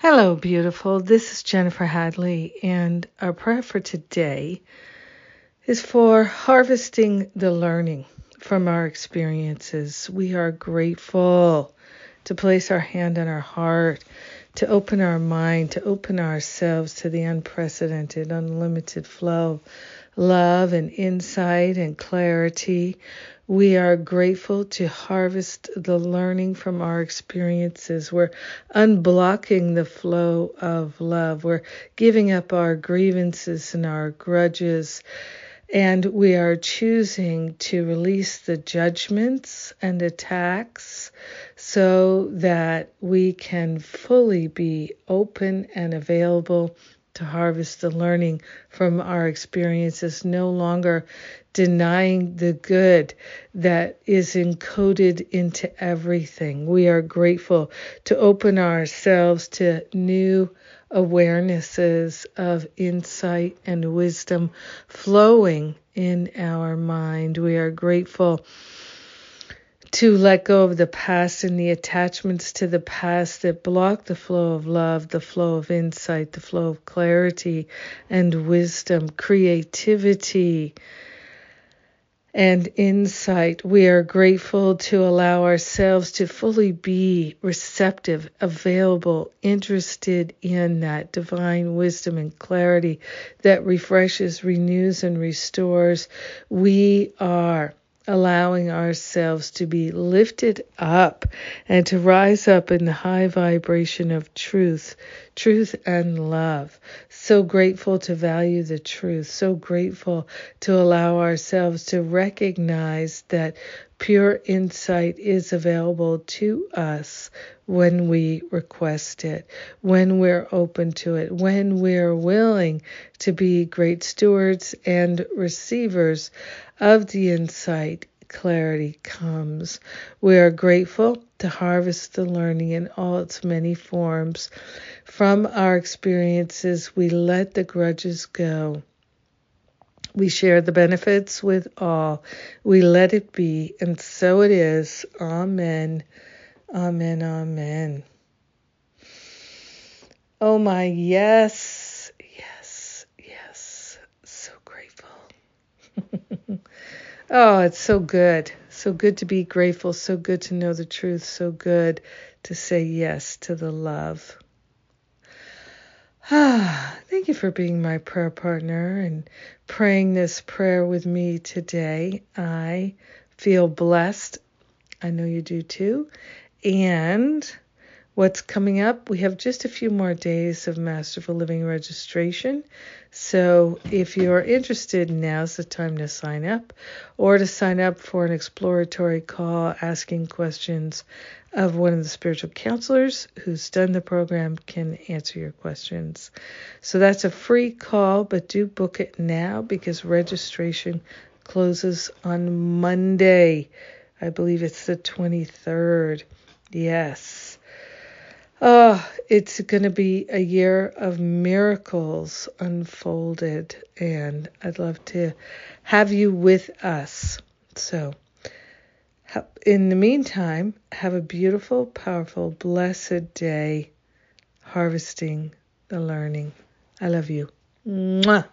Hello, beautiful. This is Jennifer Hadley, and our prayer for today is for harvesting the learning from our experiences. We are grateful to place our hand on our heart, to open our mind, to open ourselves to the unprecedented, unlimited flow, of love and insight and clarity we are grateful to harvest the learning from our experiences. We're unblocking the flow of love. We're giving up our grievances and our grudges. And we are choosing to release the judgments and attacks so that we can fully be open and available to harvest the learning from our experiences, no longer denying the good that is encoded into everything. We are grateful to open ourselves to new awarenesses of insight and wisdom flowing in our mind. We are grateful to let go of the past and the attachments to the past that block the flow of love, the flow of insight, the flow of clarity and wisdom, creativity and insight. We are grateful to allow ourselves to fully be receptive, available, interested in that divine wisdom and clarity that refreshes, renews, and restores. We are allowing ourselves to be lifted up and to rise up in the high vibration of truth, truth and love. So grateful to value the truth, so grateful to allow ourselves to recognize that pure insight is available to us when we request it, when we're open to it, when we're willing to be great stewards and receivers of the insight clarity comes. We are grateful to harvest the learning in all its many forms. From our experiences, we let the grudges go. We share the benefits with all. We let it be, and so it is. Amen. Amen. Amen. Oh my, yes, yes, yes. So grateful. oh, it's so good. So good to be grateful. So good to know the truth. So good to say yes to the love. Ah, thank you for being my prayer partner and praying this prayer with me today. I feel blessed. I know you do too. And what's coming up? We have just a few more days of Masterful Living registration. So if you're interested, now's the time to sign up or to sign up for an exploratory call asking questions of one of the spiritual counselors who's done the program can answer your questions. So that's a free call, but do book it now because registration closes on Monday. I believe it's the 23rd. Yes. Oh, it's going to be a year of miracles unfolded, and I'd love to have you with us. So, in the meantime, have a beautiful, powerful, blessed day harvesting the learning. I love you. Mwah.